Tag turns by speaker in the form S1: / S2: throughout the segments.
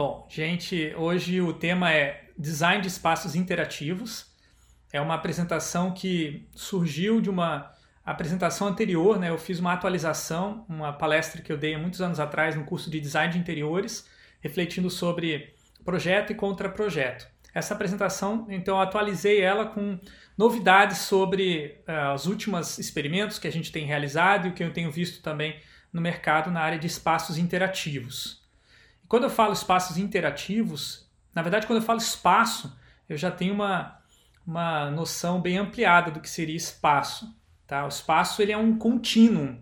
S1: Bom, gente, hoje o tema é design de espaços interativos. É uma apresentação que surgiu de uma apresentação anterior, né? Eu fiz uma atualização, uma palestra que eu dei há muitos anos atrás no curso de design de interiores, refletindo sobre projeto e contra-projeto. Essa apresentação, então, eu atualizei ela com novidades sobre uh, os últimos experimentos que a gente tem realizado e o que eu tenho visto também no mercado na área de espaços interativos. Quando eu falo espaços interativos, na verdade, quando eu falo espaço, eu já tenho uma, uma noção bem ampliada do que seria espaço. Tá? O espaço ele é um contínuo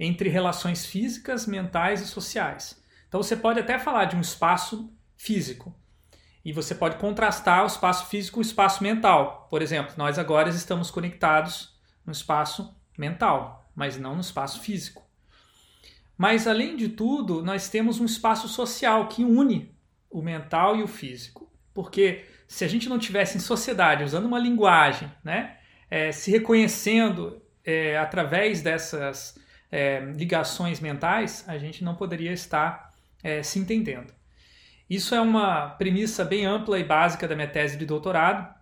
S1: entre relações físicas, mentais e sociais. Então você pode até falar de um espaço físico. E você pode contrastar o espaço físico com o espaço mental. Por exemplo, nós agora estamos conectados no espaço mental, mas não no espaço físico. Mas, além de tudo, nós temos um espaço social que une o mental e o físico. Porque se a gente não tivesse em sociedade, usando uma linguagem, né, é, se reconhecendo é, através dessas é, ligações mentais, a gente não poderia estar é, se entendendo. Isso é uma premissa bem ampla e básica da minha tese de doutorado,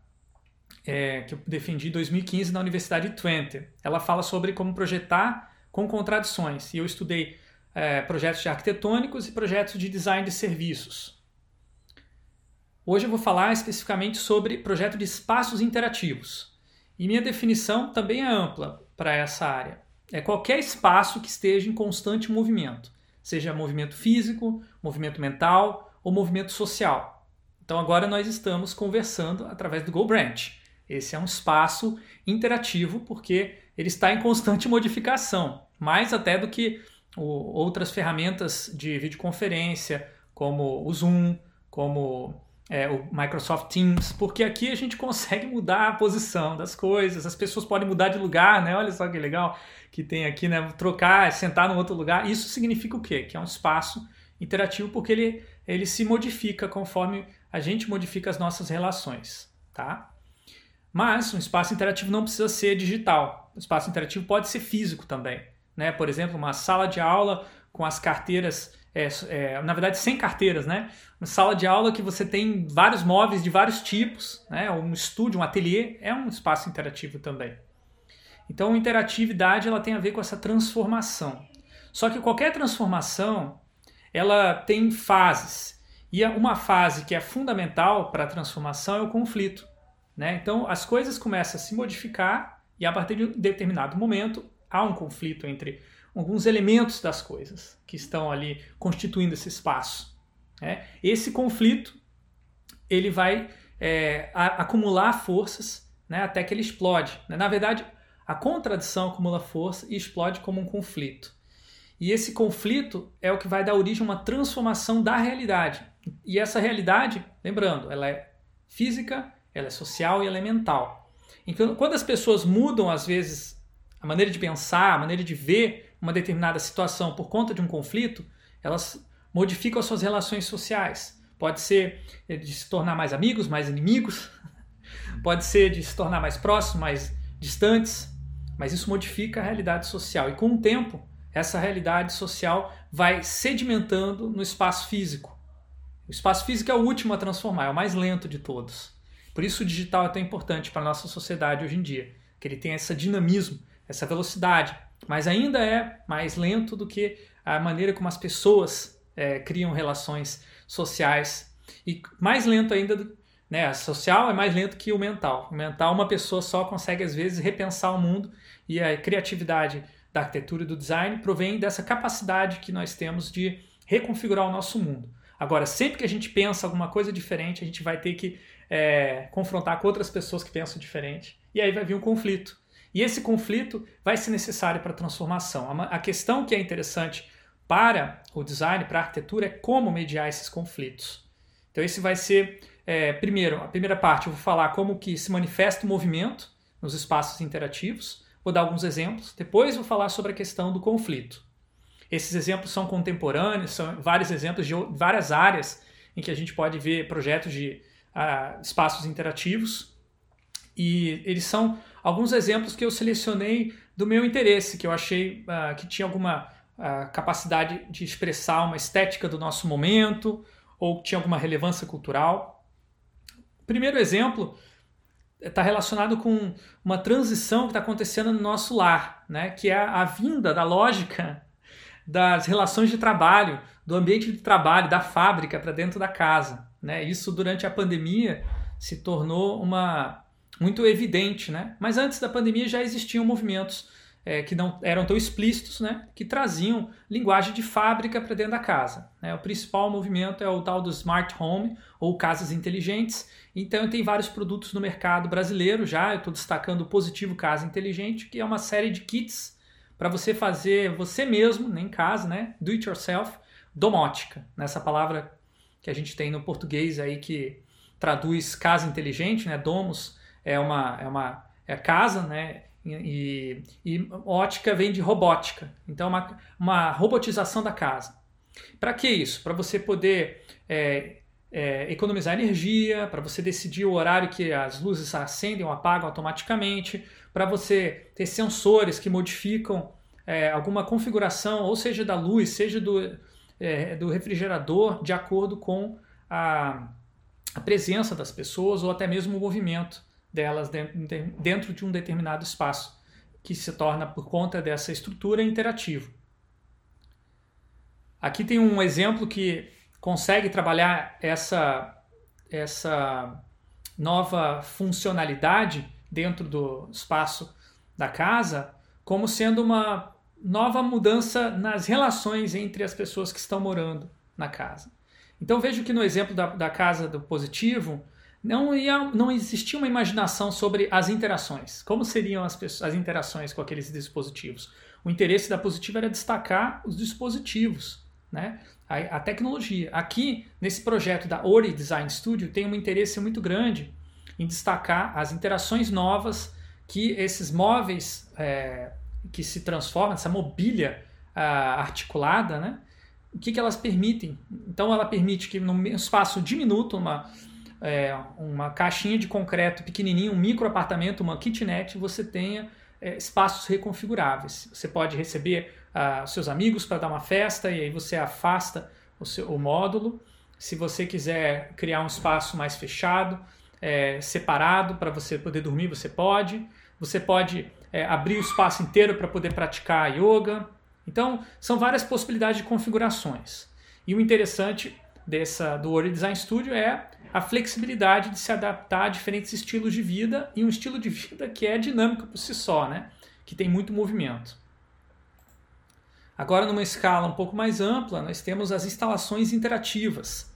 S1: é, que eu defendi em 2015 na Universidade de Twente. Ela fala sobre como projetar com contradições. E eu estudei é, projetos de arquitetônicos e projetos de design de serviços. Hoje eu vou falar especificamente sobre projeto de espaços interativos. E minha definição também é ampla para essa área. É qualquer espaço que esteja em constante movimento, seja movimento físico, movimento mental ou movimento social. Então agora nós estamos conversando através do GoBranch. Esse é um espaço interativo porque ele está em constante modificação, mais até do que outras ferramentas de videoconferência, como o Zoom, como é, o Microsoft Teams, porque aqui a gente consegue mudar a posição das coisas, as pessoas podem mudar de lugar, né? Olha só que legal que tem aqui, né? Trocar, sentar num outro lugar. Isso significa o quê? Que é um espaço interativo porque ele, ele se modifica conforme a gente modifica as nossas relações, tá? Mas um espaço interativo não precisa ser digital. O espaço interativo pode ser físico também né? Por exemplo, uma sala de aula com as carteiras, é, é, na verdade, sem carteiras, né? Uma sala de aula que você tem vários móveis de vários tipos, né? Um estúdio, um ateliê, é um espaço interativo também. Então, a interatividade ela tem a ver com essa transformação. Só que qualquer transformação, ela tem fases. E uma fase que é fundamental para a transformação é o conflito. Né? Então, as coisas começam a se modificar e a partir de um determinado momento há um conflito entre alguns elementos das coisas que estão ali constituindo esse espaço. Né? Esse conflito ele vai é, a, acumular forças né, até que ele explode. Né? Na verdade, a contradição acumula força e explode como um conflito. E esse conflito é o que vai dar origem a uma transformação da realidade. E essa realidade, lembrando, ela é física, ela é social e ela é mental. Então, quando as pessoas mudam, às vezes, a maneira de pensar, a maneira de ver uma determinada situação por conta de um conflito, elas modificam as suas relações sociais. Pode ser de se tornar mais amigos, mais inimigos, pode ser de se tornar mais próximos, mais distantes, mas isso modifica a realidade social. E com o tempo, essa realidade social vai sedimentando no espaço físico. O espaço físico é o último a transformar, é o mais lento de todos. Por isso o digital é tão importante para a nossa sociedade hoje em dia, que ele tem esse dinamismo, essa velocidade, mas ainda é mais lento do que a maneira como as pessoas é, criam relações sociais e mais lento ainda, né? A social é mais lento que o mental. O mental, uma pessoa só consegue às vezes repensar o mundo e a criatividade da arquitetura e do design provém dessa capacidade que nós temos de reconfigurar o nosso mundo. Agora, sempre que a gente pensa alguma coisa diferente, a gente vai ter que é, confrontar com outras pessoas que pensam diferente e aí vai vir um conflito. E esse conflito vai ser necessário para a transformação. A questão que é interessante para o design, para a arquitetura, é como mediar esses conflitos. Então, esse vai ser, é, primeiro, a primeira parte, eu vou falar como que se manifesta o movimento nos espaços interativos, vou dar alguns exemplos, depois vou falar sobre a questão do conflito. Esses exemplos são contemporâneos, são vários exemplos de várias áreas em que a gente pode ver projetos de uh, espaços interativos, e eles são alguns exemplos que eu selecionei do meu interesse, que eu achei uh, que tinha alguma uh, capacidade de expressar uma estética do nosso momento, ou tinha alguma relevância cultural. O primeiro exemplo está relacionado com uma transição que está acontecendo no nosso lar, né? que é a vinda da lógica das relações de trabalho, do ambiente de trabalho, da fábrica para dentro da casa. Né? Isso durante a pandemia se tornou uma muito evidente, né? Mas antes da pandemia já existiam movimentos é, que não eram tão explícitos, né? Que traziam linguagem de fábrica para dentro da casa. Né? O principal movimento é o tal do smart home ou casas inteligentes. Então tem vários produtos no mercado brasileiro já. Eu estou destacando o Positivo Casa Inteligente, que é uma série de kits para você fazer você mesmo, né, em casa, né? Do it yourself, domótica. Nessa palavra que a gente tem no português aí que traduz casa inteligente, né? Domus é uma é uma é casa, né? E, e ótica vem de robótica, então uma, uma robotização da casa. Para que isso? Para você poder é, é, economizar energia, para você decidir o horário que as luzes acendem ou apagam automaticamente, para você ter sensores que modificam é, alguma configuração, ou seja da luz, seja do, é, do refrigerador, de acordo com a, a presença das pessoas ou até mesmo o movimento delas dentro de um determinado espaço, que se torna, por conta dessa estrutura, interativo. Aqui tem um exemplo que consegue trabalhar essa, essa nova funcionalidade dentro do espaço da casa como sendo uma nova mudança nas relações entre as pessoas que estão morando na casa. Então vejo que no exemplo da, da casa do positivo, não, ia, não existia uma imaginação sobre as interações. Como seriam as, as interações com aqueles dispositivos? O interesse da Positiva era destacar os dispositivos, né? a, a tecnologia. Aqui, nesse projeto da Ori Design Studio, tem um interesse muito grande em destacar as interações novas que esses móveis é, que se transformam, essa mobília ah, articulada, né? o que, que elas permitem. Então, ela permite que num espaço diminuto, uma é, uma caixinha de concreto pequenininho, um micro apartamento, uma kitnet, você tenha é, espaços reconfiguráveis. Você pode receber uh, seus amigos para dar uma festa e aí você afasta o, seu, o módulo. Se você quiser criar um espaço mais fechado, é, separado para você poder dormir, você pode. Você pode é, abrir o espaço inteiro para poder praticar yoga. Então, são várias possibilidades de configurações. E o interessante dessa do Ori Design Studio é a flexibilidade de se adaptar a diferentes estilos de vida e um estilo de vida que é dinâmico por si só, né? que tem muito movimento. Agora, numa escala um pouco mais ampla, nós temos as instalações interativas,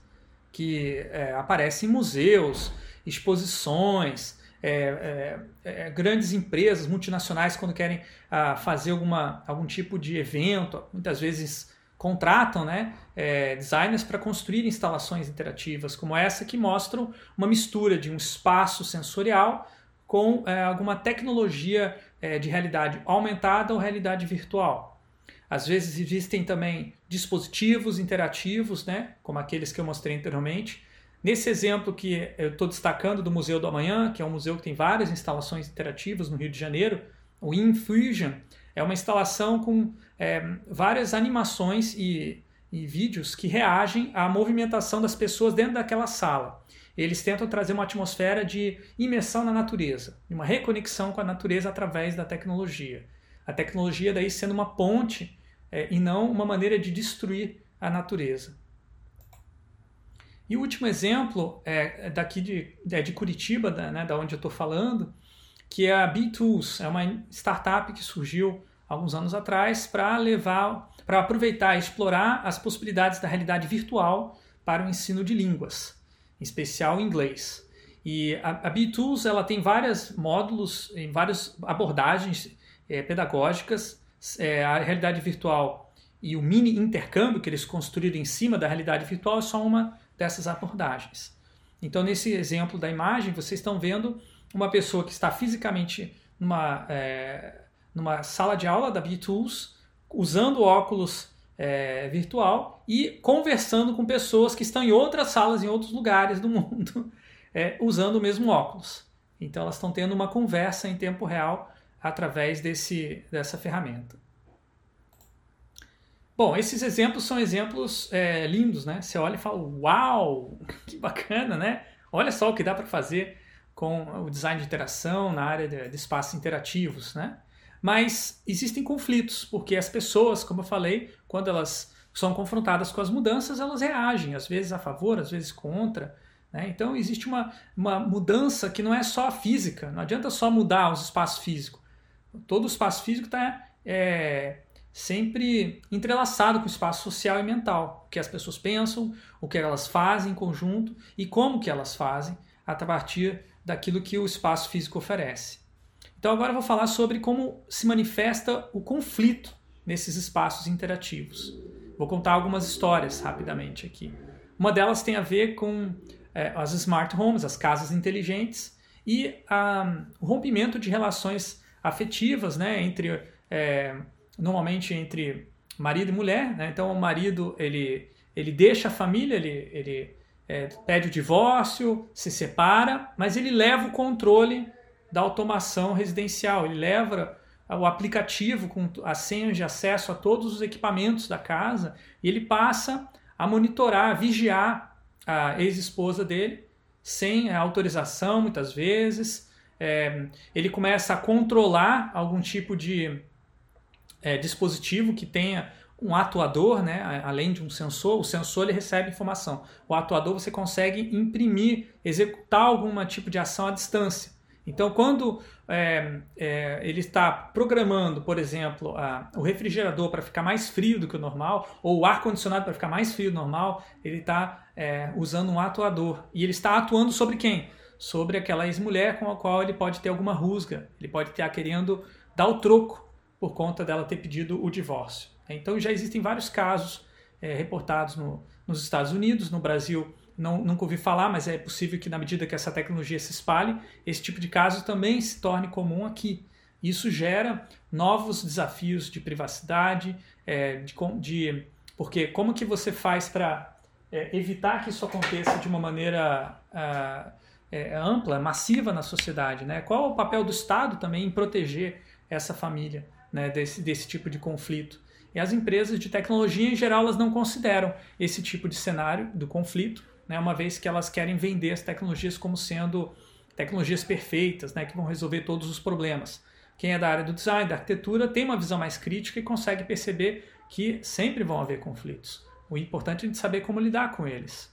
S1: que é, aparecem em museus, exposições, é, é, é grandes empresas multinacionais, quando querem ah, fazer alguma, algum tipo de evento, muitas vezes contratam né, é, designers para construir instalações interativas como essa que mostram uma mistura de um espaço sensorial com é, alguma tecnologia é, de realidade aumentada ou realidade virtual. Às vezes existem também dispositivos interativos, né, como aqueles que eu mostrei anteriormente. Nesse exemplo que eu estou destacando do Museu do Amanhã, que é um museu que tem várias instalações interativas no Rio de Janeiro, o Infusion, é uma instalação com é, várias animações e, e vídeos que reagem à movimentação das pessoas dentro daquela sala. Eles tentam trazer uma atmosfera de imersão na natureza, uma reconexão com a natureza através da tecnologia. A tecnologia daí sendo uma ponte é, e não uma maneira de destruir a natureza. E o último exemplo é daqui de, é de Curitiba, da, né, da onde eu estou falando, que é a B-Tools, é uma startup que surgiu alguns anos atrás para levar, para aproveitar e explorar as possibilidades da realidade virtual para o ensino de línguas, em especial inglês. E a, a B-Tools ela tem vários módulos, em várias abordagens é, pedagógicas, é, a realidade virtual e o mini intercâmbio que eles construíram em cima da realidade virtual é só uma dessas abordagens. Então, nesse exemplo da imagem, vocês estão vendo uma pessoa que está fisicamente numa, é, numa sala de aula da B-Tools, usando óculos é, virtual e conversando com pessoas que estão em outras salas, em outros lugares do mundo, é, usando o mesmo óculos. Então elas estão tendo uma conversa em tempo real através desse, dessa ferramenta. Bom, esses exemplos são exemplos é, lindos, né? Você olha e fala, uau, que bacana, né? Olha só o que dá para fazer com o design de interação na área de, de espaços interativos, né? Mas existem conflitos, porque as pessoas, como eu falei, quando elas são confrontadas com as mudanças, elas reagem, às vezes a favor, às vezes contra. Né? Então existe uma, uma mudança que não é só física, não adianta só mudar os espaços físicos. Todo o espaço físico está é, sempre entrelaçado com o espaço social e mental, o que as pessoas pensam, o que elas fazem em conjunto e como que elas fazem a partir daquilo que o espaço físico oferece. Então agora eu vou falar sobre como se manifesta o conflito nesses espaços interativos. Vou contar algumas histórias rapidamente aqui. Uma delas tem a ver com é, as smart homes, as casas inteligentes, e a, o rompimento de relações afetivas, né, entre é, normalmente entre marido e mulher. Né? Então o marido ele, ele deixa a família, ele, ele é, pede o divórcio, se separa, mas ele leva o controle da automação residencial. Ele leva o aplicativo com as senhas de acesso a todos os equipamentos da casa e ele passa a monitorar, a vigiar a ex-esposa dele sem autorização, muitas vezes. É, ele começa a controlar algum tipo de é, dispositivo que tenha um atuador, né, além de um sensor, o sensor ele recebe informação. O atuador você consegue imprimir, executar algum tipo de ação à distância. Então, quando é, é, ele está programando, por exemplo, a, o refrigerador para ficar mais frio do que o normal, ou o ar-condicionado para ficar mais frio do normal, ele está é, usando um atuador. E ele está atuando sobre quem? Sobre aquela ex-mulher com a qual ele pode ter alguma rusga. Ele pode estar querendo dar o troco por conta dela ter pedido o divórcio. Então, já existem vários casos é, reportados no, nos Estados Unidos, no Brasil não, nunca ouvi falar, mas é possível que na medida que essa tecnologia se espalhe, esse tipo de caso também se torne comum aqui. Isso gera novos desafios de privacidade, é, de, de, porque como que você faz para é, evitar que isso aconteça de uma maneira ah, é, ampla, massiva na sociedade? Né? Qual o papel do Estado também em proteger essa família né, desse, desse tipo de conflito? E as empresas de tecnologia, em geral, elas não consideram esse tipo de cenário do conflito né, uma vez que elas querem vender as tecnologias como sendo tecnologias perfeitas, né, que vão resolver todos os problemas. Quem é da área do design, da arquitetura, tem uma visão mais crítica e consegue perceber que sempre vão haver conflitos. O importante é saber como lidar com eles.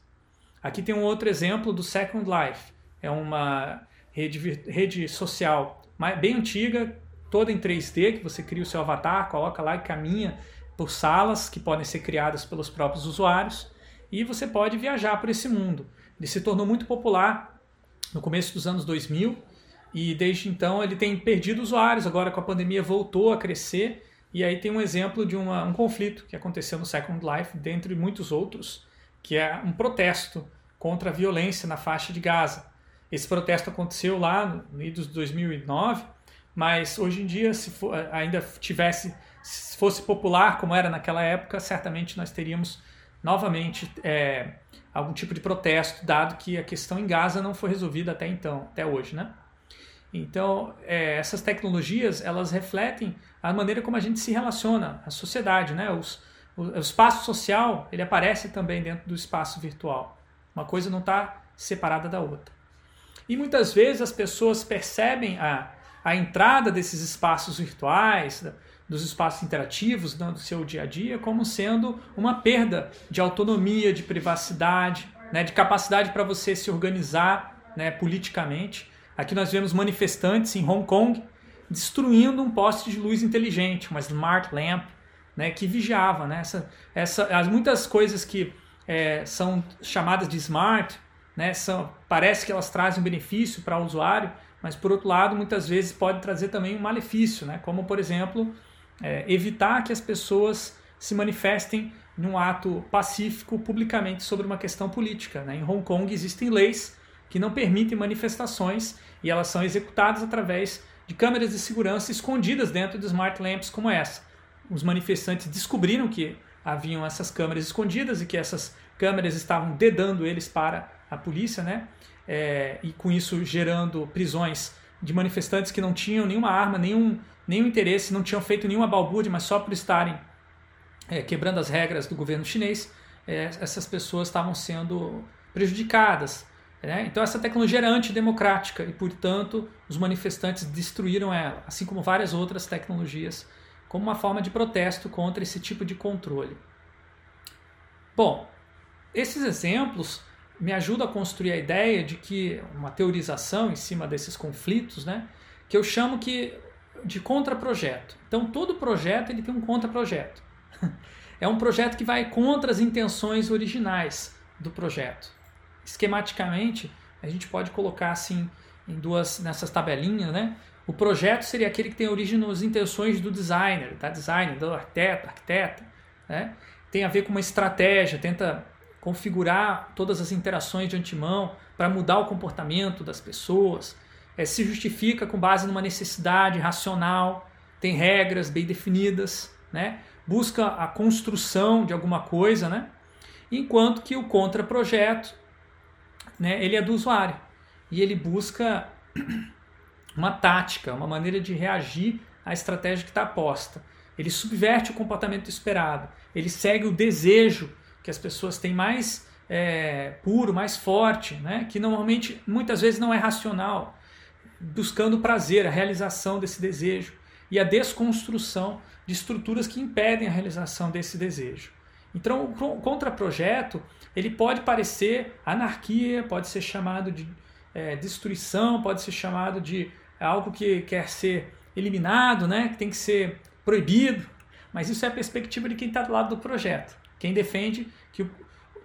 S1: Aqui tem um outro exemplo do Second Life. É uma rede, rede social bem antiga, toda em 3D, que você cria o seu avatar, coloca lá e caminha por salas que podem ser criadas pelos próprios usuários e você pode viajar por esse mundo. Ele se tornou muito popular no começo dos anos 2000 e desde então ele tem perdido usuários. Agora com a pandemia voltou a crescer e aí tem um exemplo de uma, um conflito que aconteceu no Second Life, dentre muitos outros, que é um protesto contra a violência na faixa de Gaza. Esse protesto aconteceu lá no início de 2009, mas hoje em dia, se for, ainda tivesse, se fosse popular como era naquela época, certamente nós teríamos novamente é, algum tipo de protesto, dado que a questão em Gaza não foi resolvida até então, até hoje, né? Então, é, essas tecnologias, elas refletem a maneira como a gente se relaciona, a sociedade, né? Os, o, o espaço social, ele aparece também dentro do espaço virtual. Uma coisa não está separada da outra. E muitas vezes as pessoas percebem a, a entrada desses espaços virtuais, dos espaços interativos do seu dia a dia como sendo uma perda de autonomia, de privacidade, né, de capacidade para você se organizar né, politicamente. Aqui nós vemos manifestantes em Hong Kong destruindo um poste de luz inteligente, uma smart lamp, né, que vigiava. Né, essa, essa, as muitas coisas que é, são chamadas de smart, né, são, parece que elas trazem benefício para o usuário, mas por outro lado, muitas vezes pode trazer também um malefício, né, como por exemplo é, evitar que as pessoas se manifestem num ato pacífico publicamente sobre uma questão política. Né? Em Hong Kong existem leis que não permitem manifestações e elas são executadas através de câmeras de segurança escondidas dentro de smart lamps como essa. Os manifestantes descobriram que haviam essas câmeras escondidas e que essas câmeras estavam dedando eles para a polícia, né? É, e com isso gerando prisões de manifestantes que não tinham nenhuma arma, nenhum, nenhum interesse, não tinham feito nenhuma balbúrdia, mas só por estarem é, quebrando as regras do governo chinês, é, essas pessoas estavam sendo prejudicadas. Né? Então essa tecnologia era antidemocrática e, portanto, os manifestantes destruíram ela, assim como várias outras tecnologias, como uma forma de protesto contra esse tipo de controle. Bom, esses exemplos me ajudam a construir a ideia de que uma teorização em cima desses conflitos, né, que eu chamo que de contraprojeto. Então todo projeto ele tem um contraprojeto. É um projeto que vai contra as intenções originais do projeto. Esquematicamente, a gente pode colocar assim em duas nessas tabelinhas, né? O projeto seria aquele que tem origem nas intenções do designer, da designer, do arquiteto, arquiteta, né? Tem a ver com uma estratégia, tenta configurar todas as interações de antemão para mudar o comportamento das pessoas, é, se justifica com base numa necessidade racional, tem regras bem definidas, né? busca a construção de alguma coisa, né? enquanto que o contraprojeto né, ele é do usuário e ele busca uma tática, uma maneira de reagir à estratégia que está posta. Ele subverte o comportamento esperado, ele segue o desejo que as pessoas têm mais é, puro, mais forte, né? que normalmente muitas vezes não é racional, buscando o prazer, a realização desse desejo e a desconstrução de estruturas que impedem a realização desse desejo. Então, o contraprojeto ele pode parecer anarquia, pode ser chamado de é, destruição, pode ser chamado de algo que quer ser eliminado, né? que tem que ser proibido, mas isso é a perspectiva de quem está do lado do projeto. Quem defende que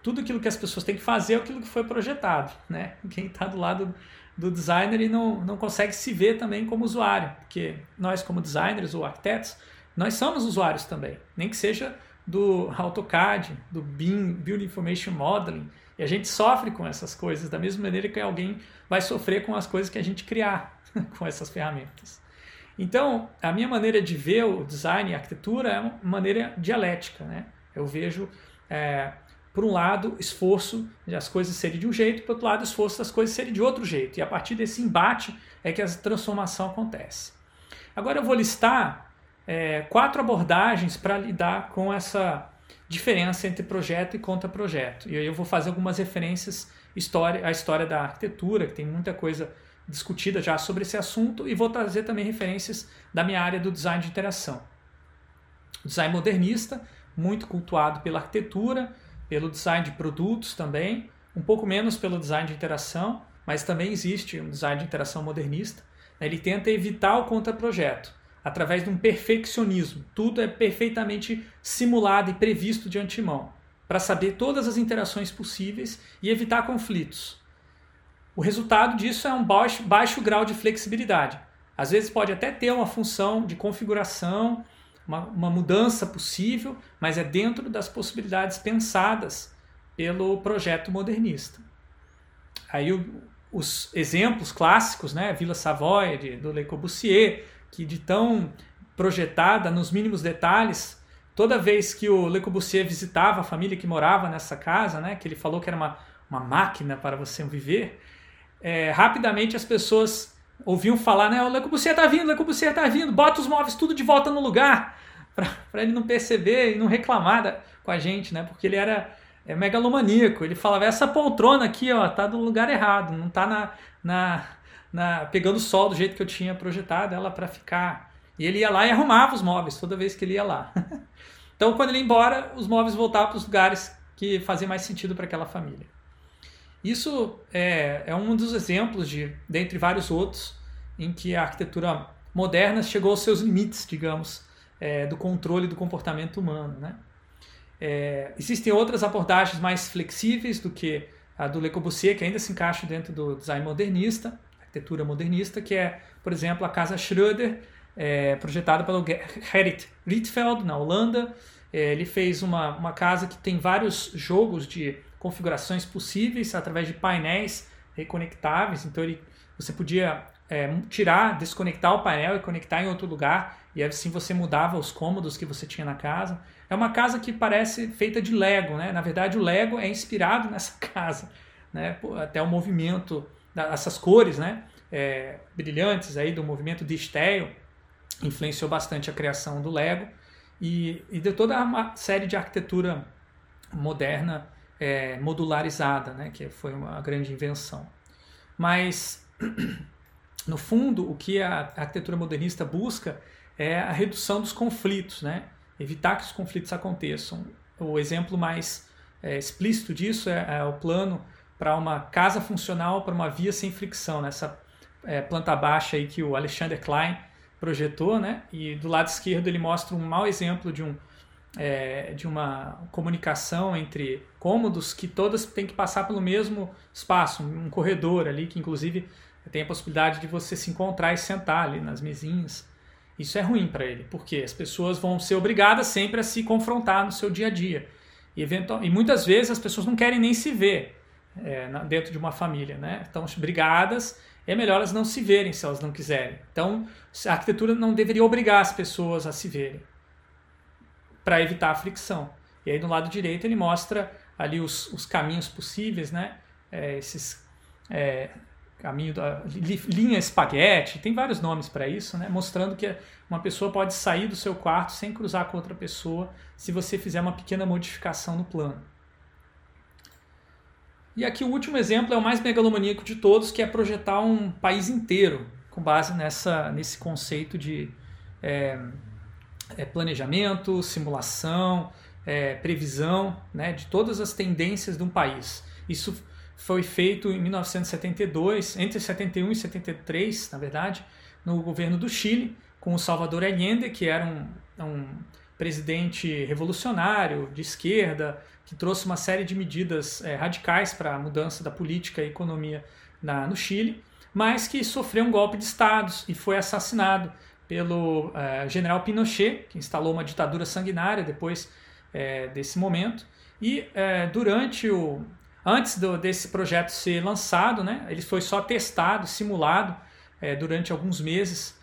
S1: tudo aquilo que as pessoas têm que fazer é aquilo que foi projetado. Né? Quem está do lado do designer e não, não consegue se ver também como usuário, porque nós, como designers ou arquitetos, nós somos usuários também, nem que seja do AutoCAD, do BIM, Build Information Modeling, e a gente sofre com essas coisas, da mesma maneira que alguém vai sofrer com as coisas que a gente criar com essas ferramentas. Então, a minha maneira de ver o design e a arquitetura é uma maneira dialética. Né? Eu vejo, é, por um lado, esforço de as coisas serem de um jeito, por outro lado, esforço das coisas serem de outro jeito. E a partir desse embate é que a transformação acontece. Agora eu vou listar é, quatro abordagens para lidar com essa diferença entre projeto e contra-projeto. E aí eu vou fazer algumas referências história, à história da arquitetura, que tem muita coisa discutida já sobre esse assunto, e vou trazer também referências da minha área do design de interação. design modernista, muito cultuado pela arquitetura, pelo design de produtos também, um pouco menos pelo design de interação, mas também existe um design de interação modernista. Ele tenta evitar o contra-projeto através de um perfeccionismo. Tudo é perfeitamente simulado e previsto de antemão, para saber todas as interações possíveis e evitar conflitos. O resultado disso é um baixo, baixo grau de flexibilidade. Às vezes pode até ter uma função de configuração, uma, uma mudança possível, mas é dentro das possibilidades pensadas pelo projeto modernista. Aí o, os exemplos clássicos, né, Vila Savoy, de, do Le Corbusier, que de tão projetada nos mínimos detalhes, toda vez que o Le Corbusier visitava a família que morava nessa casa, né, que ele falou que era uma, uma máquina para você viver, é, rapidamente as pessoas ouviam falar, né, o Le Corbusier está vindo, o Le Corbusier está vindo, bota os móveis tudo de volta no lugar, para ele não perceber e não reclamar da, com a gente, né, porque ele era é, megalomaníaco, ele falava, essa poltrona aqui, ó, tá no lugar errado, não tá na, na na, pegando sol do jeito que eu tinha projetado ela para ficar. E ele ia lá e arrumava os móveis toda vez que ele ia lá. então, quando ele ia embora, os móveis voltavam para os lugares que faziam mais sentido para aquela família. Isso é, é um dos exemplos, de, dentre vários outros, em que a arquitetura moderna chegou aos seus limites, digamos, é, do controle do comportamento humano. Né? É, existem outras abordagens mais flexíveis do que a do Le Corbusier, que ainda se encaixa dentro do design modernista, arquitetura modernista, que é, por exemplo, a Casa Schröder, é, projetada pelo Gerrit Rietveld, na Holanda. É, ele fez uma, uma casa que tem vários jogos de configurações possíveis através de painéis reconectáveis. Então ele, você podia é, tirar, desconectar o painel e conectar em outro lugar, e assim você mudava os cômodos que você tinha na casa. É uma casa que parece feita de Lego, né? Na verdade, o Lego é inspirado nessa casa, né? Até o movimento essas cores né, é, brilhantes aí do movimento de Steyr influenciou bastante a criação do Lego e, e de toda uma série de arquitetura moderna é, modularizada, né, que foi uma grande invenção. Mas, no fundo, o que a arquitetura modernista busca é a redução dos conflitos, né, evitar que os conflitos aconteçam. O exemplo mais é, explícito disso é, é o plano para uma casa funcional para uma via sem fricção, nessa é, planta baixa aí que o Alexander Klein projetou, né? E do lado esquerdo ele mostra um mau exemplo de um é, de uma comunicação entre cômodos que todas têm que passar pelo mesmo espaço, um corredor ali que inclusive tem a possibilidade de você se encontrar e sentar ali nas mesinhas. Isso é ruim para ele, porque as pessoas vão ser obrigadas sempre a se confrontar no seu dia a dia. E, eventual, e muitas vezes as pessoas não querem nem se ver é, dentro de uma família, né? Estão brigadas, é melhor elas não se verem se elas não quiserem. Então, a arquitetura não deveria obrigar as pessoas a se verem para evitar a fricção. E aí, do lado direito, ele mostra ali os, os caminhos possíveis, né? É, esses é, caminho da linha espaguete, tem vários nomes para isso, né? Mostrando que uma pessoa pode sair do seu quarto sem cruzar com outra pessoa se você fizer uma pequena modificação no plano. E aqui o último exemplo é o mais megalomaníaco de todos, que é projetar um país inteiro com base nessa, nesse conceito de é, é, planejamento, simulação, é, previsão né, de todas as tendências de um país. Isso foi feito em 1972, entre 71 e 73, na verdade, no governo do Chile, com o Salvador Allende, que era um, um presidente revolucionário, de esquerda, que trouxe uma série de medidas é, radicais para a mudança da política e economia na, no Chile, mas que sofreu um golpe de Estado e foi assassinado pelo é, general Pinochet, que instalou uma ditadura sanguinária depois é, desse momento. E é, durante o. Antes do, desse projeto ser lançado, né, ele foi só testado, simulado durante alguns meses.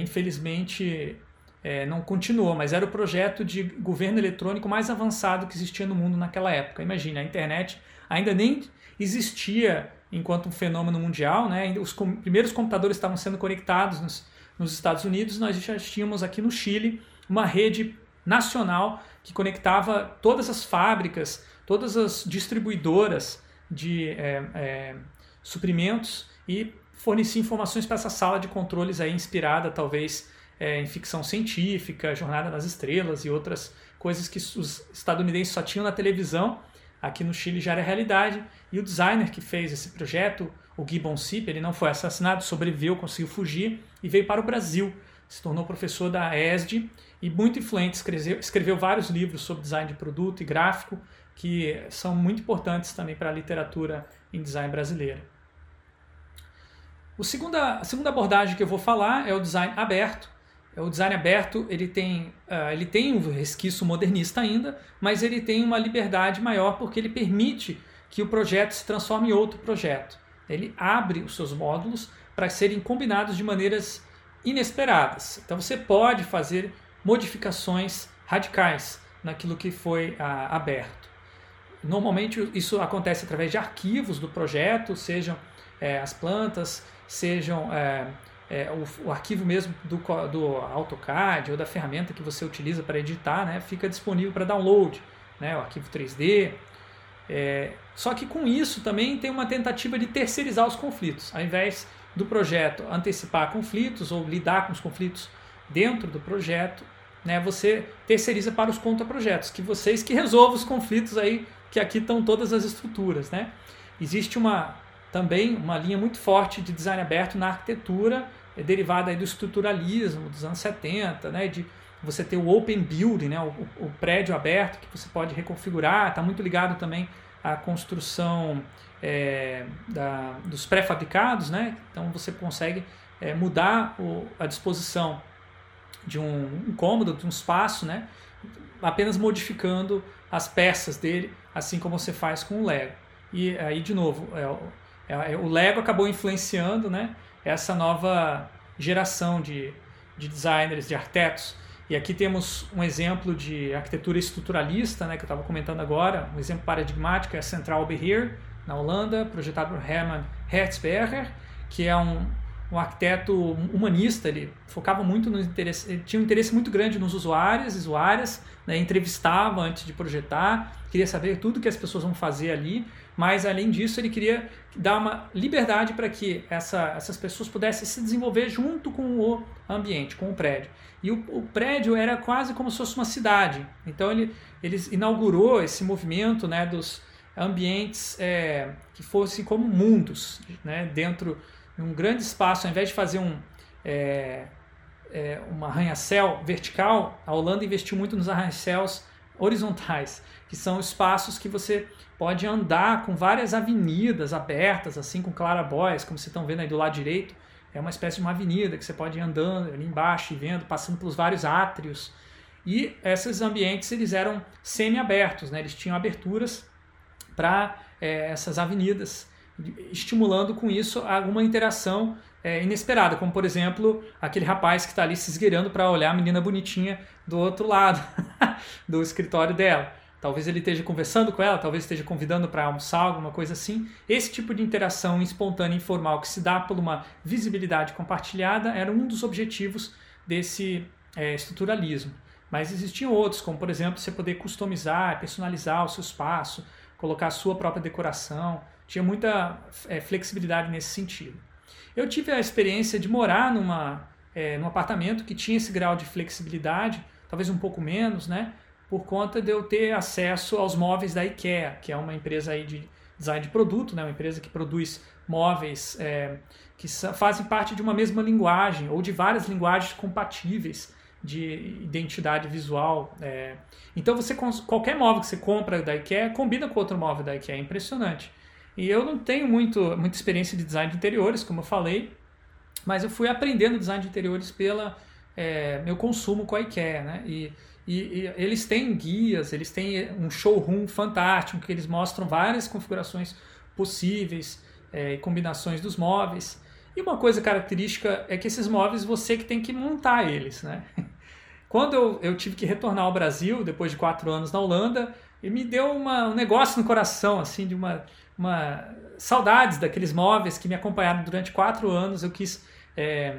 S1: Infelizmente, é, não continuou, mas era o projeto de governo eletrônico mais avançado que existia no mundo naquela época. Imagina, a internet ainda nem existia enquanto um fenômeno mundial, né? os com primeiros computadores estavam sendo conectados nos, nos Estados Unidos, nós já tínhamos aqui no Chile uma rede nacional que conectava todas as fábricas, todas as distribuidoras de é, é, suprimentos e fornecia informações para essa sala de controles aí inspirada talvez é, em ficção científica, Jornada nas Estrelas e outras coisas que os estadunidenses só tinham na televisão. Aqui no Chile já era realidade. E o designer que fez esse projeto, o Gibbon Sip, ele não foi assassinado, sobreviveu, conseguiu fugir e veio para o Brasil. Se tornou professor da ESD e muito influente, escreveu, escreveu vários livros sobre design de produto e gráfico que são muito importantes também para a literatura em design brasileira. O segunda, a segunda abordagem que eu vou falar é o design aberto, é, o design aberto ele tem, uh, ele tem um resquício modernista ainda, mas ele tem uma liberdade maior porque ele permite que o projeto se transforme em outro projeto. Ele abre os seus módulos para serem combinados de maneiras inesperadas. Então você pode fazer modificações radicais naquilo que foi uh, aberto. Normalmente isso acontece através de arquivos do projeto, sejam é, as plantas, sejam é, é, o, o, arquivo mesmo do, do AutoCAD ou da ferramenta que você utiliza para editar, né, fica disponível para download, né, o arquivo 3D. É, só que com isso também tem uma tentativa de terceirizar os conflitos, ao invés do projeto antecipar conflitos ou lidar com os conflitos dentro do projeto, né, você terceiriza para os contraprojetos, que vocês que resolvam os conflitos aí, que aqui estão todas as estruturas, né? Existe uma também uma linha muito forte de design aberto na arquitetura, é derivada aí do estruturalismo dos anos 70, né, de você ter o open building, né, o, o prédio aberto que você pode reconfigurar, está muito ligado também à construção é, da, dos pré-fabricados, né, então você consegue é, mudar o, a disposição de um, um cômodo, de um espaço, né, apenas modificando as peças dele, assim como você faz com o Lego. E aí, de novo, é, é, é, o Lego acabou influenciando né, essa nova geração de, de designers, de arquitetos. E aqui temos um exemplo de arquitetura estruturalista, né, que eu estava comentando agora, um exemplo paradigmático é a Central Beheer, na Holanda, projetado por Herman Hertzberger, que é um, um arquiteto humanista, ele focava muito no interesse, tinha um interesse muito grande nos usuários, usuárias, né, entrevistava antes de projetar, queria saber tudo que as pessoas vão fazer ali, mas além disso ele queria dar uma liberdade para que essa, essas pessoas pudessem se desenvolver junto com o ambiente, com o prédio. E o, o prédio era quase como se fosse uma cidade. Então ele, ele inaugurou esse movimento né, dos ambientes é, que fossem como mundos, né, dentro de um grande espaço, ao invés de fazer um, é, é, arranha-céu vertical, a Holanda investiu muito nos arranha-céus horizontais, que são espaços que você pode andar com várias avenidas abertas, assim com clarabóias, como vocês estão vendo aí do lado direito. É uma espécie de uma avenida que você pode ir andando ali embaixo e vendo, passando pelos vários átrios. E esses ambientes eles eram semi-abertos, né? eles tinham aberturas para é, essas avenidas, estimulando com isso alguma interação é, inesperada, como por exemplo aquele rapaz que está ali se esgueirando para olhar a menina bonitinha do outro lado do escritório dela. Talvez ele esteja conversando com ela, talvez esteja convidando para almoçar, alguma coisa assim. Esse tipo de interação espontânea e informal que se dá por uma visibilidade compartilhada era um dos objetivos desse é, estruturalismo. Mas existiam outros, como por exemplo você poder customizar, personalizar o seu espaço, colocar a sua própria decoração. Tinha muita é, flexibilidade nesse sentido. Eu tive a experiência de morar numa, é, num apartamento que tinha esse grau de flexibilidade, talvez um pouco menos, né? Por conta de eu ter acesso aos móveis da IKEA, que é uma empresa aí de design de produto, né? Uma empresa que produz móveis é, que fazem parte de uma mesma linguagem ou de várias linguagens compatíveis de identidade visual. É. Então você qualquer móvel que você compra da IKEA combina com outro móvel da IKEA, é impressionante. E eu não tenho muito, muita experiência de design de interiores, como eu falei, mas eu fui aprendendo design de interiores pela é, meu consumo com a IKEA, né? E, e, e, eles têm guias, eles têm um showroom fantástico que eles mostram várias configurações possíveis é, e combinações dos móveis. E uma coisa característica é que esses móveis você que tem que montar eles, né? Quando eu, eu tive que retornar ao Brasil depois de quatro anos na Holanda, e me deu uma, um negócio no coração, assim, de uma uma saudades daqueles móveis que me acompanharam durante quatro anos. Eu quis é,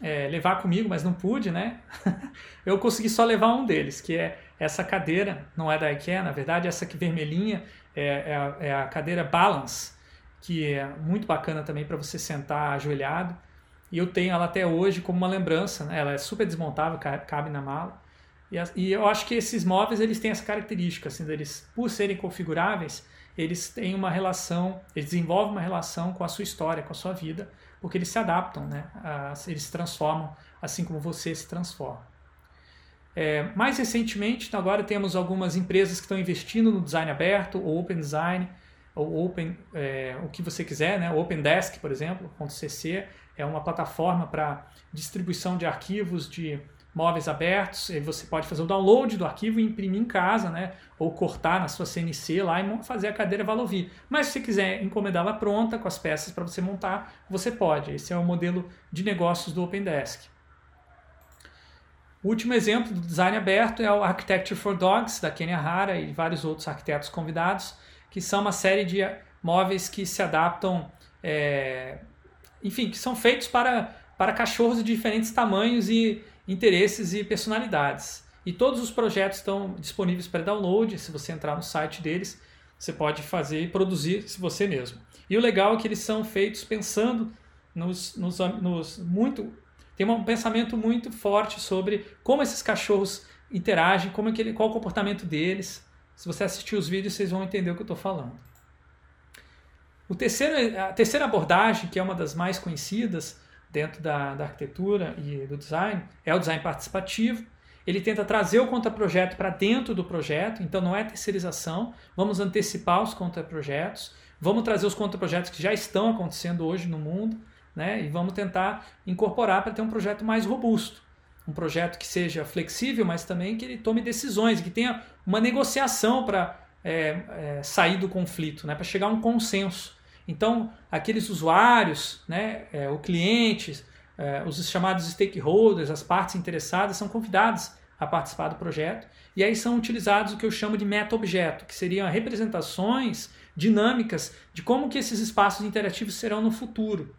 S1: é, levar comigo, mas não pude, né? eu consegui só levar um deles, que é essa cadeira, não é da IKEA, na verdade, essa aqui vermelhinha é, é, a, é a cadeira Balance, que é muito bacana também para você sentar ajoelhado. E eu tenho ela até hoje como uma lembrança, né? ela é super desmontável, cabe na mala. E, e eu acho que esses móveis eles têm essa característica, assim, deles, por serem configuráveis, eles têm uma relação, eles desenvolvem uma relação com a sua história, com a sua vida, porque eles se adaptam, né? eles se transformam assim como você se transforma. É, mais recentemente, agora temos algumas empresas que estão investindo no design aberto, ou open design, ou open, é, o que você quiser, né? Open Desk, por exemplo, .cc, é uma plataforma para distribuição de arquivos de móveis abertos, você pode fazer o download do arquivo e imprimir em casa, né? ou cortar na sua CNC lá e fazer a cadeira Valovir. Mas se você quiser encomendá-la pronta com as peças para você montar, você pode. Esse é o modelo de negócios do OpenDesk. O último exemplo do design aberto é o Architecture for Dogs, da Kenya Hara e vários outros arquitetos convidados, que são uma série de móveis que se adaptam, é, enfim, que são feitos para, para cachorros de diferentes tamanhos e, interesses e personalidades. E todos os projetos estão disponíveis para download. Se você entrar no site deles, você pode fazer e produzir se você mesmo. E o legal é que eles são feitos pensando nos, nos, nos muito tem um pensamento muito forte sobre como esses cachorros interagem, como é que ele, qual o comportamento deles. Se você assistir os vídeos, vocês vão entender o que eu estou falando. O terceiro, a terceira abordagem, que é uma das mais conhecidas, dentro da, da arquitetura e do design é o design participativo. Ele tenta trazer o contraprojeto para dentro do projeto, então não é terceirização. Vamos antecipar os contraprojetos, vamos trazer os contraprojetos que já estão acontecendo hoje no mundo, né? E vamos tentar incorporar para ter um projeto mais robusto, um projeto que seja flexível, mas também que ele tome decisões, que tenha uma negociação para é, é, sair do conflito, né? Para chegar a um consenso. Então, aqueles usuários, né, é, o cliente, é, os chamados stakeholders, as partes interessadas, são convidados a participar do projeto. E aí são utilizados o que eu chamo de meta-objeto, que seriam representações dinâmicas de como que esses espaços interativos serão no futuro.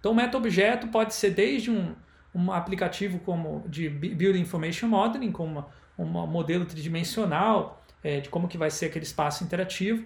S1: Então, o meta-objeto pode ser desde um, um aplicativo como de Building Information Modeling, como um modelo tridimensional é, de como que vai ser aquele espaço interativo,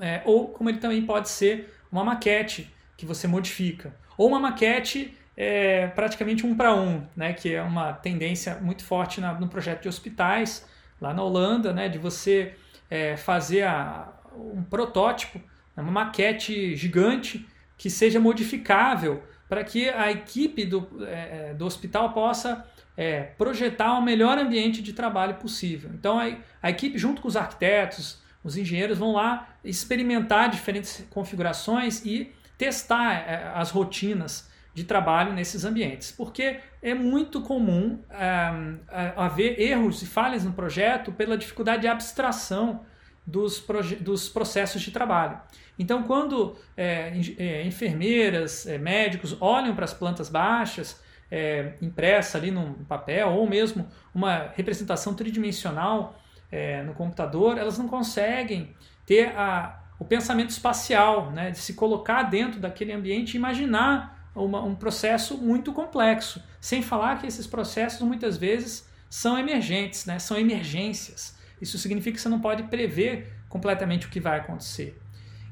S1: é, ou como ele também pode ser uma maquete que você modifica, ou uma maquete é, praticamente um para um, né, que é uma tendência muito forte na, no projeto de hospitais, lá na Holanda, né, de você é, fazer a, um protótipo, né, uma maquete gigante que seja modificável para que a equipe do, é, é, do hospital possa é, projetar o melhor ambiente de trabalho possível. Então a, a equipe, junto com os arquitetos, os engenheiros, vão lá experimentar diferentes configurações e testar é, as rotinas de trabalho nesses ambientes, porque é muito comum é, haver erros e falhas no projeto pela dificuldade de abstração dos, dos processos de trabalho. Então, quando é, é, enfermeiras, é, médicos olham para as plantas baixas, é, impressa ali num papel, ou mesmo uma representação tridimensional é, no computador, elas não conseguem ter a, o pensamento espacial, né, de se colocar dentro daquele ambiente e imaginar uma, um processo muito complexo. Sem falar que esses processos muitas vezes são emergentes, né? são emergências. Isso significa que você não pode prever completamente o que vai acontecer.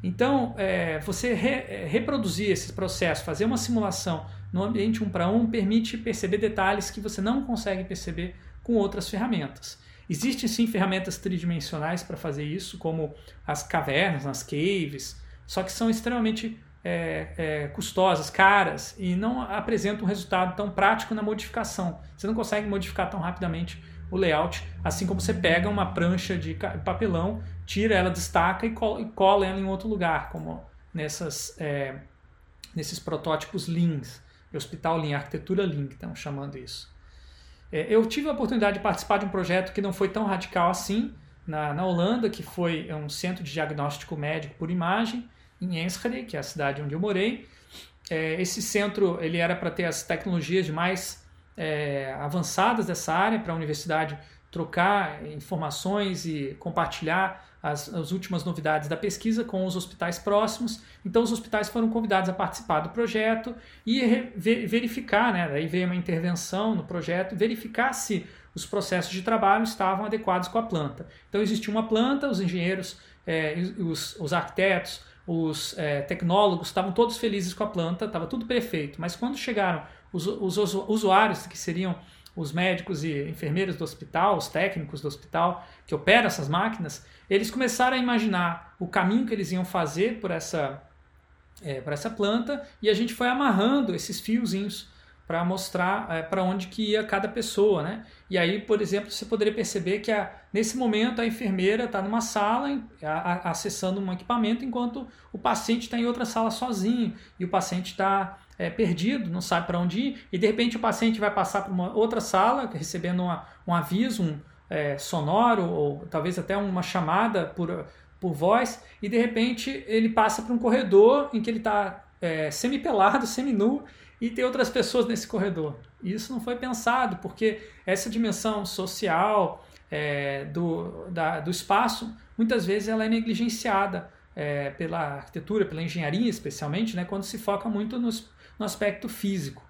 S1: Então, é, você re, é, reproduzir esse processo, fazer uma simulação no ambiente um para um, permite perceber detalhes que você não consegue perceber com outras ferramentas. Existem sim ferramentas tridimensionais para fazer isso, como as cavernas, as caves, só que são extremamente é, é, custosas, caras e não apresentam um resultado tão prático na modificação. Você não consegue modificar tão rapidamente o layout, assim como você pega uma prancha de papelão, tira ela, destaca e cola ela em outro lugar, como nessas, é, nesses protótipos Leans, Hospital Lean, Arquitetura Lean, que estão chamando isso. É, eu tive a oportunidade de participar de um projeto que não foi tão radical assim, na, na Holanda, que foi um centro de diagnóstico médico por imagem, em Enschede, que é a cidade onde eu morei. É, esse centro ele era para ter as tecnologias mais é, avançadas dessa área, para a universidade trocar informações e compartilhar as, as, últimas novidades da pesquisa com os hospitais próximos. Então, os hospitais foram convidados a participar do projeto e verificar, né, daí veio uma intervenção no projeto, verificar se os processos de trabalho estavam adequados com a planta. Então, existia uma planta, os engenheiros, é, os, os arquitetos, os é, tecnólogos estavam todos felizes com a planta, estava tudo perfeito. Mas quando chegaram os, os, usuários, que seriam os médicos e enfermeiros do hospital, os técnicos do hospital que operam essas máquinas, eles começaram a imaginar o caminho que eles iam fazer por essa, é, por essa planta e a gente foi amarrando esses fiozinhos para mostrar é, para onde que ia cada pessoa, né? E aí, por exemplo, você poderia perceber que a, nesse momento a enfermeira está numa sala a, a, acessando um equipamento, enquanto o paciente está em outra sala sozinho e o paciente está é, perdido, não sabe para onde ir, e de repente o paciente vai passar para uma outra sala recebendo uma, um aviso um, é, sonoro ou talvez até uma chamada por, por voz, e de repente ele passa para um corredor em que ele está é, semi-pelado, semi-nu e ter outras pessoas nesse corredor. Isso não foi pensado, porque essa dimensão social é, do, da, do espaço, muitas vezes ela é negligenciada é, pela arquitetura, pela engenharia especialmente, né, quando se foca muito nos, no aspecto físico.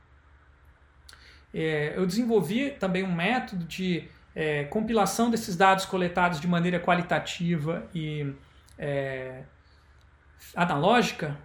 S1: É, eu desenvolvi também um método de é, compilação desses dados coletados de maneira qualitativa e é, analógica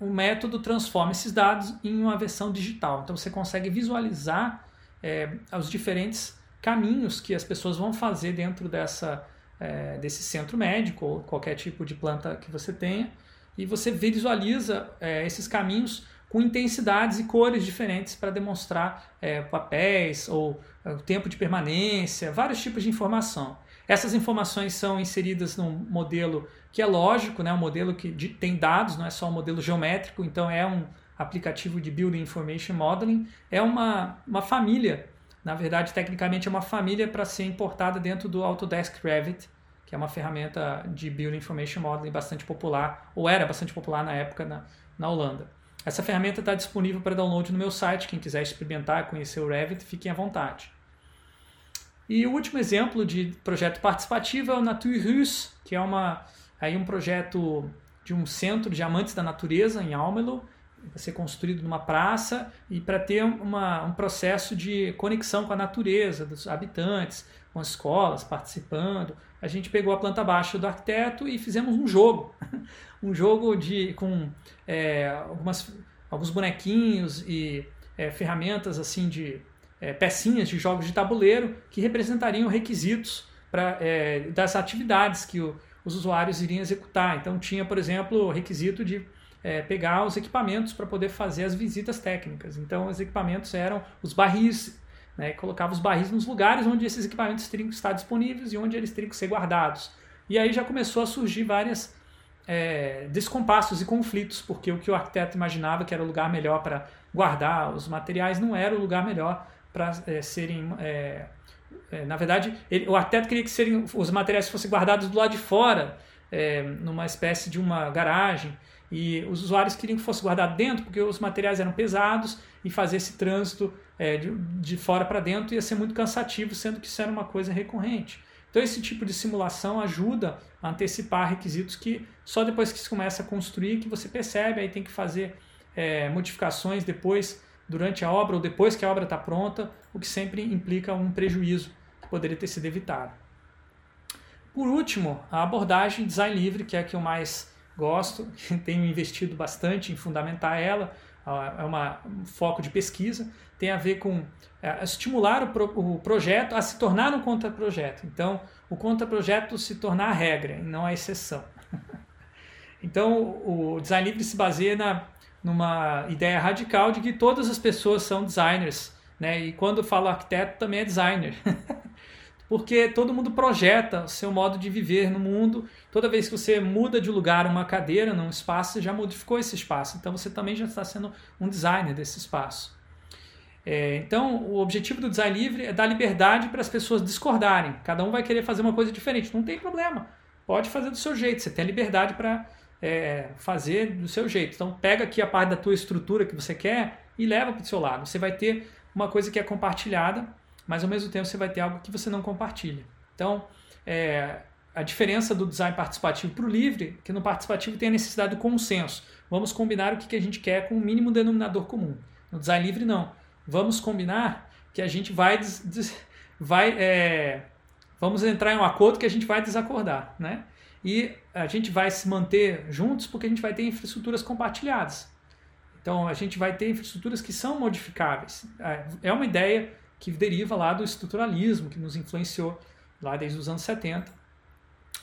S1: o método transforma esses dados em uma versão digital. Então você consegue visualizar é, os diferentes caminhos que as pessoas vão fazer dentro dessa, é, desse centro médico ou qualquer tipo de planta que você tenha e você visualiza é, esses caminhos com intensidades e cores diferentes para demonstrar é, papéis ou é, o tempo de permanência, vários tipos de informação. Essas informações são inseridas num modelo que é lógico, né? um modelo que tem dados, não é só um modelo geométrico, então é um aplicativo de Building Information Modeling, é uma, uma família, na verdade, tecnicamente é uma família para ser importada dentro do Autodesk Revit, que é uma ferramenta de Building Information Modeling bastante popular, ou era bastante popular na época na, na Holanda. Essa ferramenta está disponível para download no meu site, quem quiser experimentar, conhecer o Revit, fiquem à vontade. E o último exemplo de projeto participativo é o Naturhus, que é uma, aí um projeto de um centro de amantes da natureza em Almelo, ser construído numa praça e para ter uma, um processo de conexão com a natureza, dos habitantes, com as escolas participando. A gente pegou a planta baixa do arquiteto e fizemos um jogo. um jogo de com é, algumas, alguns bonequinhos e é, ferramentas assim de é, pecinhas de jogos de tabuleiro que representariam requisitos pra, é, das atividades que o, os usuários iriam executar. Então tinha, por exemplo, o requisito de é, pegar os equipamentos para poder fazer as visitas técnicas. Então os equipamentos eram os barris, né, colocava os barris nos lugares onde esses equipamentos teriam que estar disponíveis e onde eles teriam que ser guardados. E aí já começou a surgir várias é, descompassos e conflitos, porque o que o arquiteto imaginava que era o lugar melhor para guardar os materiais não era o lugar melhor para é, serem. É, é, na verdade, ele, o arquiteto queria que serem, os materiais fossem guardados do lado de fora, é, numa espécie de uma garagem, e os usuários queriam que fosse guardado dentro, porque os materiais eram pesados e fazer esse trânsito é, de, de fora para dentro ia ser muito cansativo, sendo que isso era uma coisa recorrente. Então, esse tipo de simulação ajuda a antecipar requisitos que só depois que se começa a construir que você percebe, aí tem que fazer é, modificações depois durante a obra ou depois que a obra está pronta, o que sempre implica um prejuízo que poderia ter sido evitado. Por último, a abordagem design livre, que é a que eu mais gosto, tenho investido bastante em fundamentar ela, é uma, um foco de pesquisa, tem a ver com é, estimular o, pro, o, projeto a se tornar um contra-projeto. Então, o contra-projeto se tornar a regra e não a exceção. então, o design livre se baseia na numa ideia radical de que todas as pessoas são designers, né? E quando eu falo arquiteto também é designer. Porque todo mundo projeta o seu modo de viver no mundo. Toda vez que você muda de lugar uma cadeira num espaço, você já modificou esse espaço. Então você também já está sendo um designer desse espaço. É, então, o objetivo do design livre é dar liberdade para as pessoas discordarem. Cada um vai querer fazer uma coisa diferente. Não tem problema. Pode fazer do seu jeito. Você tem liberdade para é, fazer do seu jeito. Então pega aqui a parte da tua estrutura que você quer e leva para o seu lado. Você vai ter uma coisa que é compartilhada, mas ao mesmo tempo você vai ter algo que você não compartilha. Então é, a diferença do design participativo para o livre, é que no participativo tem a necessidade do consenso. Vamos combinar o que, que a gente quer com o mínimo denominador comum. No design livre não. Vamos combinar que a gente vai, des, des, vai é, vamos entrar em um acordo que a gente vai desacordar, né? e a gente vai se manter juntos porque a gente vai ter infraestruturas compartilhadas. Então a gente vai ter infraestruturas que são modificáveis. É uma ideia que deriva lá do estruturalismo, que nos influenciou lá desde os anos 70.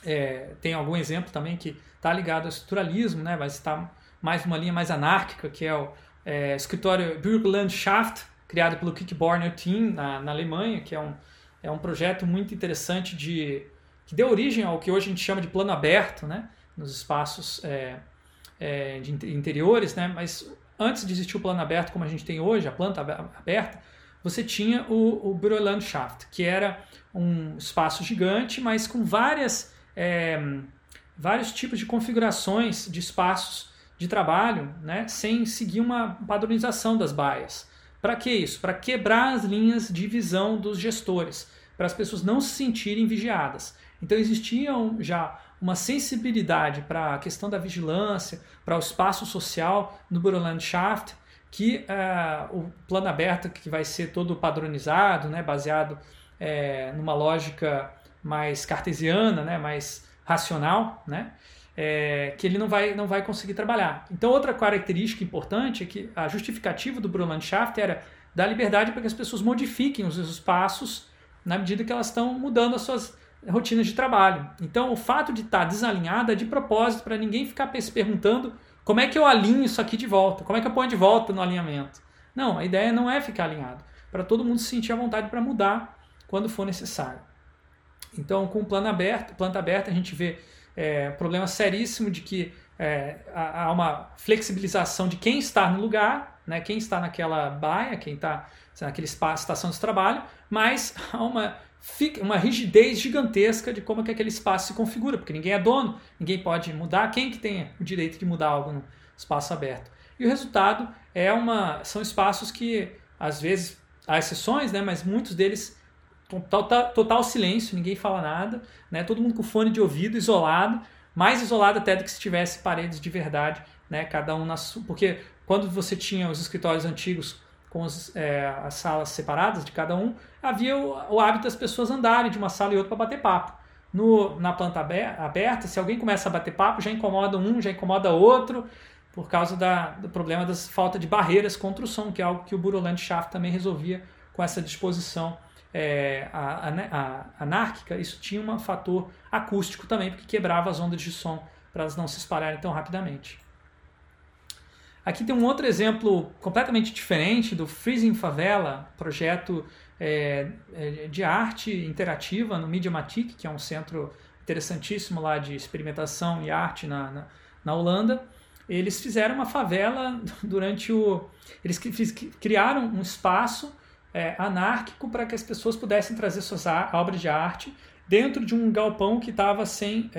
S1: É, tem algum exemplo também que está ligado ao estruturalismo, né, mas está mais uma linha mais anárquica, que é o é, escritório Bürgerlandschaft, criado pelo Kickborner Team na, na Alemanha, que é um, é um projeto muito interessante de que deu origem ao que hoje a gente chama de plano aberto, né? nos espaços é, é, de interiores, né? mas antes de existir o plano aberto como a gente tem hoje, a planta aberta, você tinha o, o Bürolandschaft, que era um espaço gigante, mas com várias, é, vários tipos de configurações de espaços de trabalho, né? sem seguir uma padronização das baias. Para que isso? Para quebrar as linhas de visão dos gestores, para as pessoas não se sentirem vigiadas. Então existia já uma sensibilidade para a questão da vigilância, para o espaço social no Bürolandschaft, que uh, o plano aberto que vai ser todo padronizado, né, baseado é, numa lógica mais cartesiana, né, mais racional, né, é, que ele não vai, não vai conseguir trabalhar. Então outra característica importante é que a justificativa do Bürolandschaft era dar liberdade para que as pessoas modifiquem os espaços na medida que elas estão mudando as suas rotinas de trabalho. Então, o fato de estar desalinhada é de propósito, para ninguém ficar se perguntando como é que eu alinho isso aqui de volta, como é que eu ponho de volta no alinhamento. Não, a ideia não é ficar alinhado, para todo mundo se sentir à vontade para mudar quando for necessário. Então, com o plano aberto, planta aberta, a gente vê é, problema seríssimo de que é, há uma flexibilização de quem está no lugar, né, quem está naquela baia, quem está naquele espaço, estação de trabalho, mas há uma uma rigidez gigantesca de como é que aquele espaço se configura, porque ninguém é dono, ninguém pode mudar, quem que tem o direito de mudar algo no espaço aberto? E o resultado é uma são espaços que às vezes há exceções, né, mas muitos deles total, total silêncio, ninguém fala nada, né, todo mundo com fone de ouvido, isolado, mais isolado até do que se tivesse paredes de verdade, né? Cada um na sua. Porque quando você tinha os escritórios antigos com os, é, as salas separadas de cada um, havia o, o, hábito das pessoas andarem de uma sala e outra para bater papo. No, na planta aberta, se alguém começa a bater papo, já incomoda um, já incomoda outro, por causa da, do problema da falta de barreiras contra o som, que é algo que o Buroland Shaft também resolvia com essa disposição é, a, a, a, anárquica. Isso tinha um fator acústico também, porque quebrava as ondas de som para elas não se espalharem tão rapidamente. Aqui tem um outro exemplo completamente diferente do Freezing Favela, projeto é, é, de arte interativa no Mediamatic, que é um centro interessantíssimo lá de experimentação e arte na, na, na Holanda. Eles fizeram uma favela durante o. Eles criaram um espaço é, anárquico para que as pessoas pudessem trazer suas obras de arte dentro de um galpão que estava sem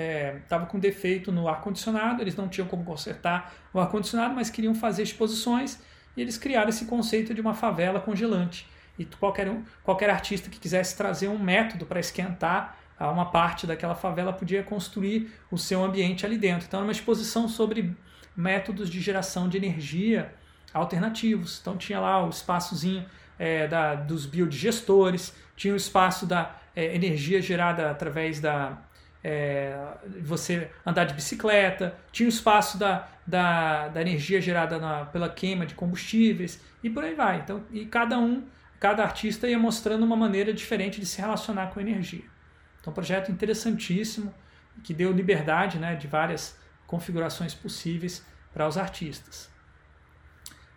S1: estava é, com defeito no ar condicionado eles não tinham como consertar o ar condicionado mas queriam fazer exposições e eles criaram esse conceito de uma favela congelante. E qualquer qualquer artista que quisesse trazer um método para esquentar uma parte daquela favela podia construir o seu ambiente ali dentro. Então é uma exposição sobre métodos de geração de energia alternativos. Então tinha lá o espaçozinho é, da, dos biodigestores tinha o espaço da é, energia gerada através da é, você andar de bicicleta, tinha o espaço da, da, da energia gerada na, pela queima de combustíveis e por aí vai. Então, e cada um, cada artista ia mostrando uma maneira diferente de se relacionar com a energia. Então, um projeto interessantíssimo que deu liberdade né, de várias configurações possíveis para os artistas.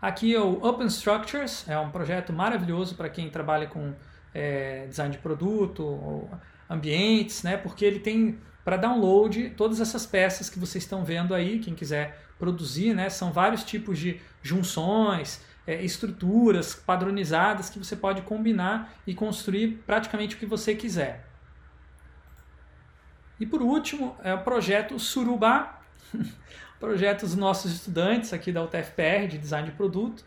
S1: Aqui é o Open Structures, é um projeto maravilhoso para quem trabalha com é, design de produto, ambientes, né? Porque ele tem para download todas essas peças que vocês estão vendo aí, quem quiser produzir, né? São vários tipos de junções, é, estruturas padronizadas que você pode combinar e construir praticamente o que você quiser. E por último, é o projeto Surubá, projeto dos nossos estudantes aqui da UTFPR de design de produto,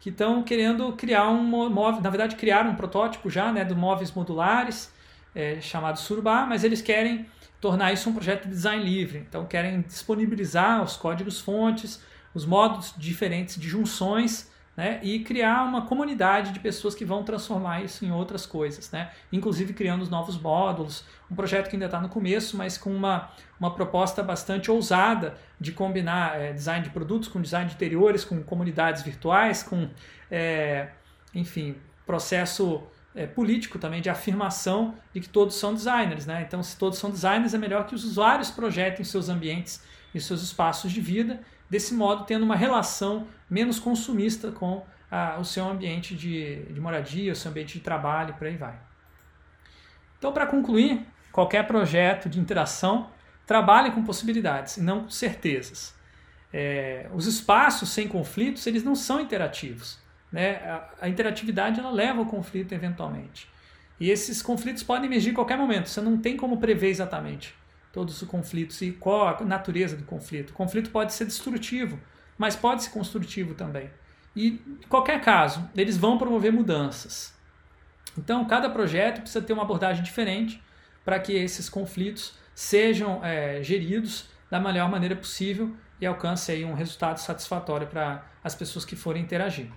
S1: que estão querendo criar um móvel, na verdade criaram um protótipo já né, de móveis modulares é, chamado Surba, mas eles querem tornar isso um projeto de design livre. Então querem disponibilizar os códigos fontes, os modos diferentes de junções né, e criar uma comunidade de pessoas que vão transformar isso em outras coisas, né, inclusive criando os novos módulos. Um projeto que ainda está no começo, mas com uma, uma proposta bastante ousada de combinar é, design de produtos com design de interiores, com comunidades virtuais, com, é, enfim, processo é, político também de afirmação de que todos são designers. Né? Então, se todos são designers, é melhor que os usuários projetem seus ambientes e seus espaços de vida desse modo tendo uma relação menos consumista com o seu ambiente de, de moradia, o seu ambiente de trabalho, por aí vai. Então, para concluir, qualquer projeto de interação trabalhe com possibilidades e não com certezas. É, os espaços sem conflitos eles não são interativos. Né? A, a, interatividade ela leva ao conflito eventualmente. E esses conflitos podem emergir em qualquer momento. Você não tem como prever exatamente todos os conflitos e qual a natureza do conflito. O conflito pode ser destrutivo, mas pode ser construtivo também. E, em qualquer caso, eles vão promover mudanças. Então, cada projeto precisa ter uma abordagem diferente para que esses conflitos sejam é, geridos da melhor maneira possível e alcance aí um resultado satisfatório para as pessoas que forem interagir.